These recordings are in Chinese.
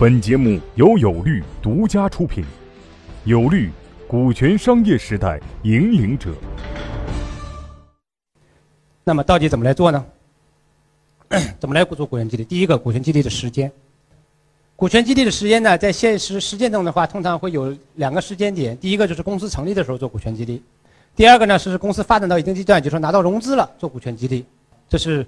本节目由有律独家出品，有律，股权商业时代引领者。那么到底怎么来做呢？怎么来做股权激励？第一个，股权激励的时间。股权激励的时间呢，在现实实践中的话，通常会有两个时间点。第一个就是公司成立的时候做股权激励；第二个呢是公司发展到一定阶段，就是说拿到融资了做股权激励。这是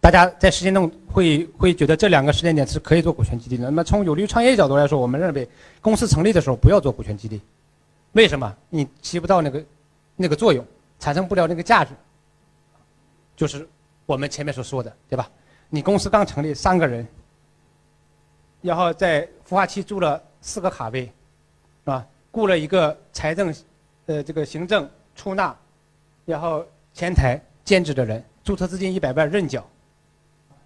大家在实践中会会觉得这两个时间点是可以做股权激励的。那么从有利于创业角度来说，我们认为公司成立的时候不要做股权激励，为什么？你起不到那个那个作用，产生不了那个价值。就是我们前面所说的，对吧？你公司刚成立三个人。然后在孵化器租了四个卡位，是吧？雇了一个财政，呃，这个行政出纳，然后前台兼职的人，注册资金一百万认缴，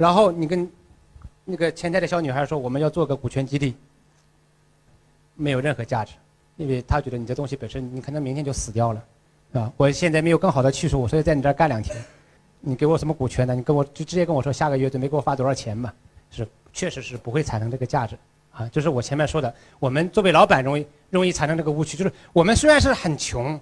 然后你跟那个前台的小女孩说我们要做个股权激励，没有任何价值，因为他觉得你这东西本身你可能明天就死掉了，啊！我现在没有更好的去处，所以在你这儿干两天，你给我什么股权呢？你跟我就直接跟我说下个月准备给我发多少钱嘛？是。确实是不会产生这个价值，啊，就是我前面说的，我们作为老板容易容易产生这个误区，就是我们虽然是很穷，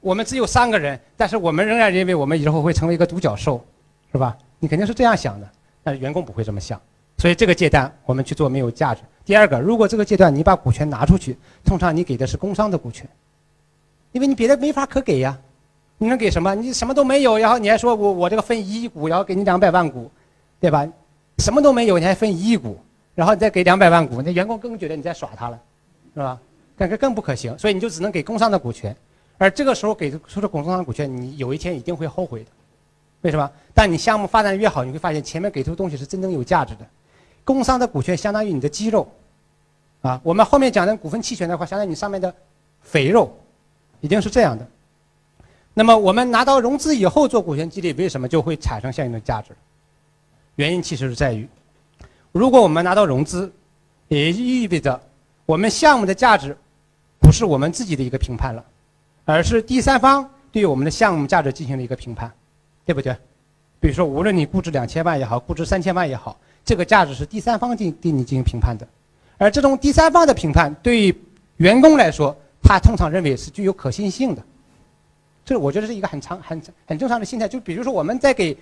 我们只有三个人，但是我们仍然认为我们以后会成为一个独角兽，是吧？你肯定是这样想的，但是员工不会这么想，所以这个阶段我们去做没有价值。第二个，如果这个阶段你把股权拿出去，通常你给的是工商的股权，因为你别的没法可给呀，你能给什么？你什么都没有，然后你还说我我这个分一亿股，然后给你两百万股，对吧？什么都没有，你还分一亿股，然后你再给两百万股，那员工更觉得你在耍他了，是吧？感觉更不可行，所以你就只能给工商的股权，而这个时候给出的工商的股权，你有一天一定会后悔的，为什么？但你项目发展越好，你会发现前面给出的东西是真正有价值的，工商的股权相当于你的肌肉，啊，我们后面讲的股份期权的话，相当于你上面的肥肉，一定是这样的。那么我们拿到融资以后做股权激励，为什么就会产生相应的价值？原因其实是在于，如果我们拿到融资，也意味着我们项目的价值不是我们自己的一个评判了，而是第三方对我们的项目价值进行了一个评判，对不对？比如说，无论你估值两千万也好，估值三千万也好，这个价值是第三方进对你进行评判的，而这种第三方的评判对于员工来说，他通常认为是具有可信性的，这我觉得是一个很常很很正常的心态。就比如说，我们在给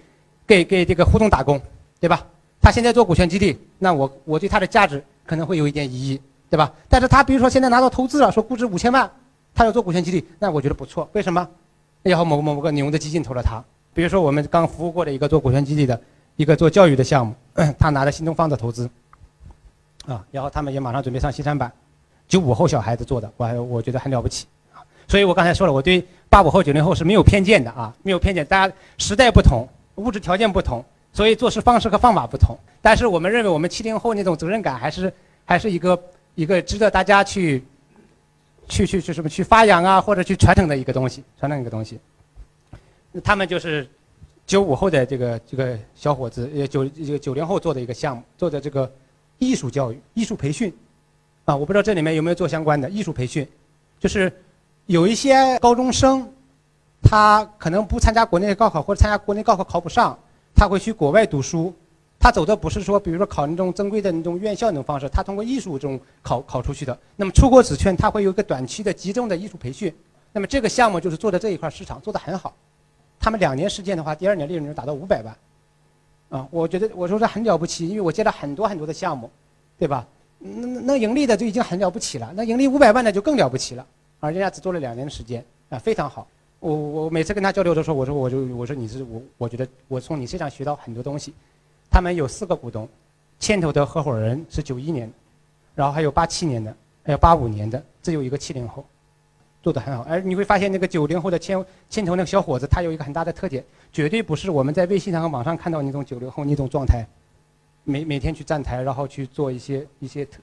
给给这个胡总打工。对吧？他现在做股权激励，那我我对他的价值可能会有一点疑义，对吧？但是他比如说现在拿到投资了，说估值五千万，他要做股权激励，那我觉得不错。为什么？然后某某某个牛的基金投了他。比如说我们刚服务过的一个做股权激励的一个做教育的项目，他拿了新东方的投资，啊，然后他们也马上准备上西山板，九五后小孩子做的，我还我觉得很了不起啊。所以我刚才说了，我对八五后九零后是没有偏见的啊，没有偏见。大家时代不同，物质条件不同。所以做事方式和方法不同，但是我们认为我们七零后那种责任感还是还是一个一个值得大家去去去去什么去发扬啊，或者去传承的一个东西，传承一个东西。他们就是九五后的这个这个小伙子，呃九这个九零后做的一个项目，做的这个艺术教育、艺术培训啊，我不知道这里面有没有做相关的艺术培训，就是有一些高中生，他可能不参加国内高考，或者参加国内高考考不上。他会去国外读书，他走的不是说，比如说考那种正规的那种院校那种方式，他通过艺术这种考考出去的。那么出国子圈他会有一个短期的集中的艺术培训，那么这个项目就是做的这一块市场做的很好，他们两年时间的话，第二年利润就达到五百万，啊，我觉得我说这很了不起，因为我接了很多很多的项目，对吧？能能盈利的就已经很了不起了，那盈利五百万的就更了不起了，啊，人家只做了两年的时间，啊，非常好。我我每次跟他交流的时候，我说我就我说你是我，我觉得我从你身上学到很多东西。他们有四个股东，牵头的合伙人是九一年，然后还有八七年的，还有八五年的，只有一个七零后，做得很好。而你会发现那个九零后的牵牵头那个小伙子，他有一个很大的特点，绝对不是我们在微信上和网上看到那种九零后那种状态，每每天去站台，然后去做一些一些特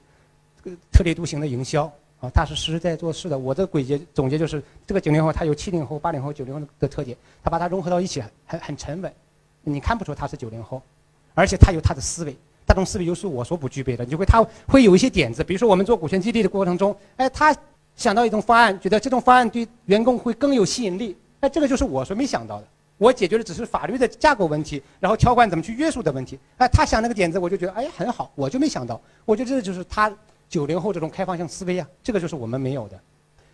特立独行的营销。啊，他是实实在在做事的。我的总结总结就是，这个九零后他有七零后、八零后、九零后的特点，他把它融合到一起，很很沉稳，你看不出他是九零后，而且他有他的思维，这种思维又是我所不具备的。你会他会有一些点子，比如说我们做股权激励的过程中，哎，他想到一种方案，觉得这种方案对员工会更有吸引力，哎，这个就是我所没想到的。我解决的只是法律的架构问题，然后条款怎么去约束的问题。哎，他想那个点子，我就觉得哎很好，我就没想到。我觉得这就是他九零后这种开放性思维啊，这个就是我们没有的。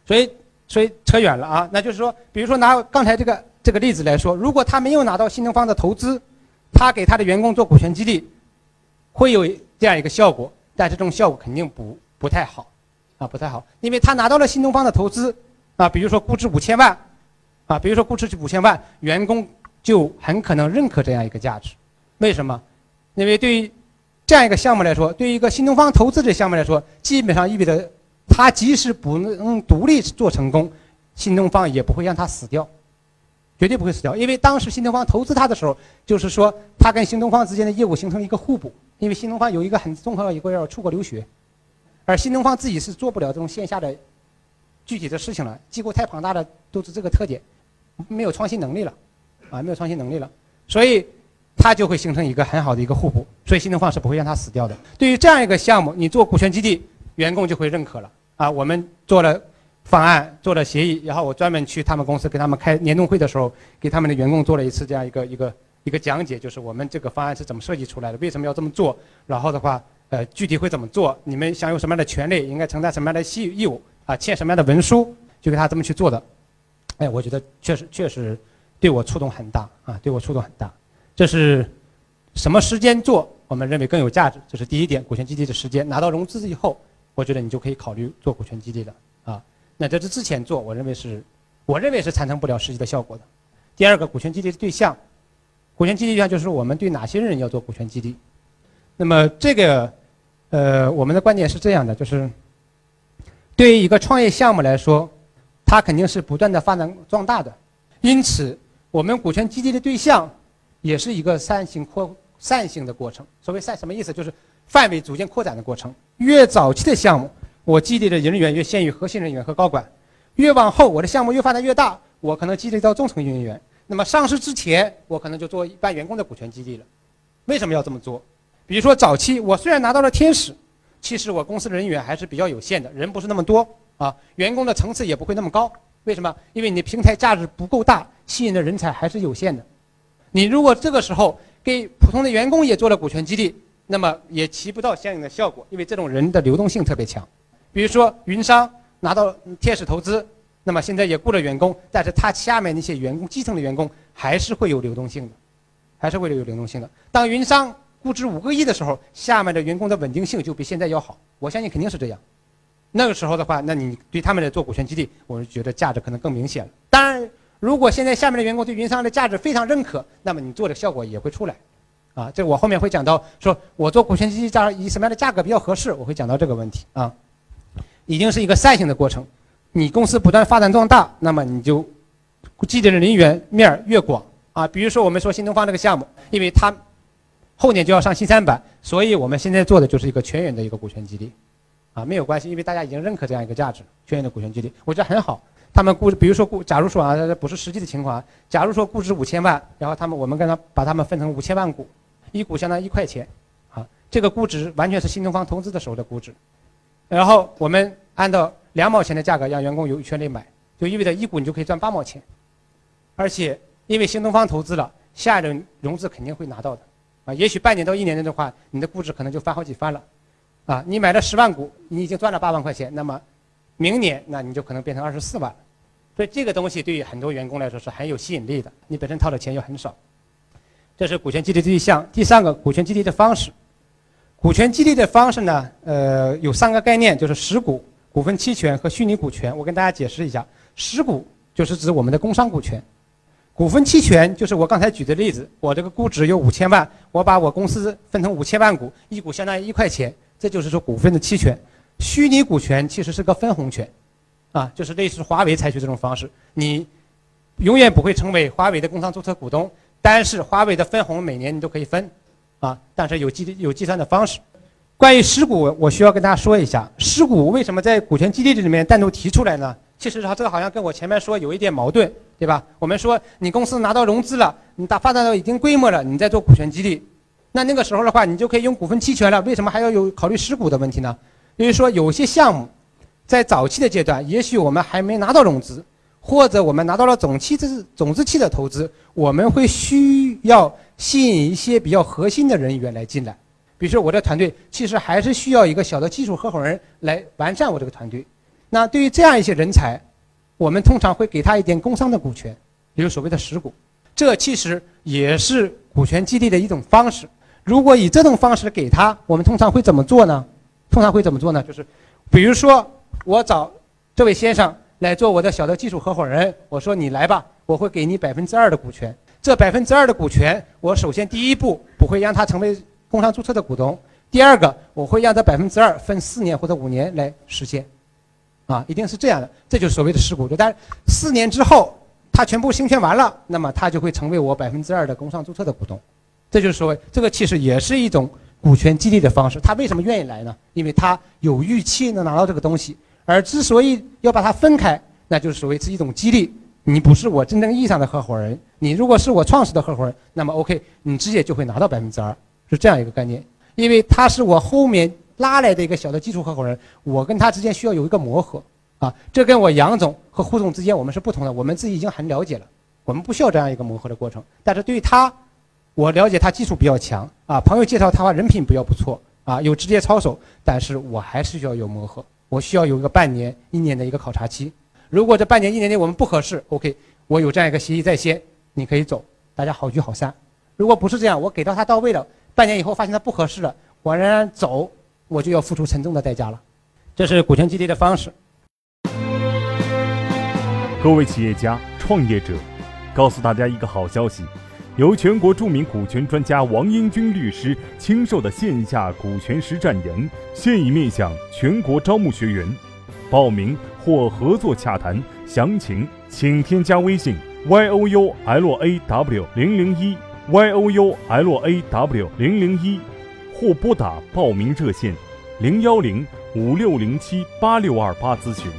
所以，所以扯远了啊，那就是说，比如说拿刚才这个这个例子来说，如果他没有拿到新东方的投资，他给他的员工做股权激励，会有这样一个效果，但是这种效果肯定不不太好，啊不太好，因为他拿到了新东方的投资，啊比如说估值五千万。啊，比如说估值五千万，员工就很可能认可这样一个价值。为什么？因为对于这样一个项目来说，对于一个新东方投资的项目来说，基本上意味着他即使不能独立做成功，新东方也不会让他死掉，绝对不会死掉。因为当时新东方投资他的时候，就是说他跟新东方之间的业务形成一个互补。因为新东方有一个很综合的一个要出国留学，而新东方自己是做不了这种线下的具体的事情了，机构太庞大了，都是这个特点。没有创新能力了，啊，没有创新能力了，所以它就会形成一个很好的一个互补，所以新东方是不会让它死掉的。对于这样一个项目，你做股权激励，员工就会认可了啊。我们做了方案，做了协议，然后我专门去他们公司给他们开年终会的时候，给他们的员工做了一次这样一个一个一个讲解，就是我们这个方案是怎么设计出来的，为什么要这么做，然后的话，呃，具体会怎么做，你们享有什么样的权利，应该承担什么样的义义务啊，签什么样的文书，就给他这么去做的。哎，我觉得确实确实对我触动很大啊，对我触动很大。这是什么时间做？我们认为更有价值，这是第一点。股权激励的时间拿到融资以后，我觉得你就可以考虑做股权激励了啊。那这是之前做，我认为是，我认为是产生不了实际的效果的。第二个，股权激励的对象，股权激励对象就是我们对哪些人要做股权激励。那么这个，呃，我们的观点是这样的，就是对于一个创业项目来说。它肯定是不断的发展壮大的，因此我们股权激励的对象也是一个散性扩散性的过程。所谓散什么意思？就是范围逐渐扩展的过程。越早期的项目，我激励的人员越限于核心人员和高管；越往后，我的项目越发展越大，我可能激励到中层人员。那么上市之前，我可能就做一般员工的股权激励了。为什么要这么做？比如说早期，我虽然拿到了天使，其实我公司的人员还是比较有限的，人不是那么多。啊，员工的层次也不会那么高，为什么？因为你平台价值不够大，吸引的人才还是有限的。你如果这个时候给普通的员工也做了股权激励，那么也起不到相应的效果，因为这种人的流动性特别强。比如说云商拿到天使投资，那么现在也雇了员工，但是他下面那些员工基层的员工还是会有流动性的，还是会有流动性的。当云商估值五个亿的时候，下面的员工的稳定性就比现在要好，我相信肯定是这样。那个时候的话，那你对他们来做股权激励，我是觉得价值可能更明显了。当然，如果现在下面的员工对云商的价值非常认可，那么你做的效果也会出来，啊，这我后面会讲到，说我做股权激励价以什么样的价格比较合适，我会讲到这个问题啊。已经是一个善性的过程，你公司不断发展壮大，那么你就激励的人员面越广啊。比如说我们说新东方这个项目，因为它后年就要上新三板，所以我们现在做的就是一个全员的一个股权激励。啊，没有关系，因为大家已经认可这样一个价值，全员的股权激励，我觉得很好。他们估，比如说估，假如说啊，不是实际的情况，假如说估值五千万，然后他们我们跟他把他们分成五千万股，一股相当于一块钱，啊，这个估值完全是新东方投资的时候的估值，然后我们按照两毛钱的价格让员工有权利买，就意味着一股你就可以赚八毛钱，而且因为新东方投资了，下一轮融资肯定会拿到的，啊，也许半年到一年内的话，你的估值可能就翻好几番了。啊，你买了十万股，你已经赚了八万块钱，那么明年那你就可能变成二十四万，所以这个东西对于很多员工来说是很有吸引力的。你本身掏的钱又很少，这是股权激励的对象。第三个，股权激励的方式，股权激励的方式呢，呃，有三个概念，就是实股、股份期权和虚拟股权。我跟大家解释一下，实股就是指我们的工商股权，股份期权就是我刚才举的例子，我这个估值有五千万，我把我公司分成五千万股，一股相当于一块钱。这就是说股份的期权，虚拟股权其实是个分红权，啊，就是类似华为采取这种方式，你永远不会成为华为的工商注册股东，但是华为的分红每年你都可以分，啊，但是有计有计算的方式。关于实股，我需要跟大家说一下，实股为什么在股权激励这里面单独提出来呢？其实它这个好像跟我前面说有一点矛盾，对吧？我们说你公司拿到融资了，你大发展到一定规模了，你再做股权激励。那那个时候的话，你就可以用股份期权了。为什么还要有考虑实股的问题呢？因为说有些项目，在早期的阶段，也许我们还没拿到融资，或者我们拿到了总期资种子期的投资，我们会需要吸引一些比较核心的人员来进来。比如说，我的团队其实还是需要一个小的技术合伙人来完善我这个团队。那对于这样一些人才，我们通常会给他一点工商的股权，比如所谓的实股。这其实也是股权激励的一种方式。如果以这种方式给他，我们通常会怎么做呢？通常会怎么做呢？就是，比如说我找这位先生来做我的小的技术合伙人，我说你来吧，我会给你百分之二的股权。这百分之二的股权，我首先第一步不会让他成为工商注册的股东，第二个我会让这百分之二分四年或者五年来实现，啊，一定是这样的，这就是所谓的实股。但四年之后。他全部行权完了，那么他就会成为我百分之二的工商注册的股东，这就是说，这个其实也是一种股权激励的方式。他为什么愿意来呢？因为他有预期能拿到这个东西。而之所以要把它分开，那就是所谓是一种激励。你不是我真正意义上的合伙人，你如果是我创始的合伙人，那么 OK，你直接就会拿到百分之二，是这样一个概念。因为他是我后面拉来的一个小的基础合伙人，我跟他之间需要有一个磨合。啊，这跟我杨总和胡总之间我们是不同的，我们自己已经很了解了，我们不需要这样一个磨合的过程。但是对于他，我了解他技术比较强啊，朋友介绍他话人品比较不错啊，有直接操守，但是我还是需要有磨合，我需要有一个半年、一年的一个考察期。如果这半年、一年内我们不合适，OK，我有这样一个协议在先，你可以走，大家好聚好散。如果不是这样，我给到他到位了，半年以后发现他不合适了，我仍然走，我就要付出沉重的代价了。这是股权激励的方式。各位企业家、创业者，告诉大家一个好消息：由全国著名股权专家王英军律师亲授的线下股权实战营现已面向全国招募学员，报名或合作洽谈详情，请添加微信 y o u l a w 零零一 y o u l a w 零零一，或拨打报名热线零幺零五六零七八六二八咨询。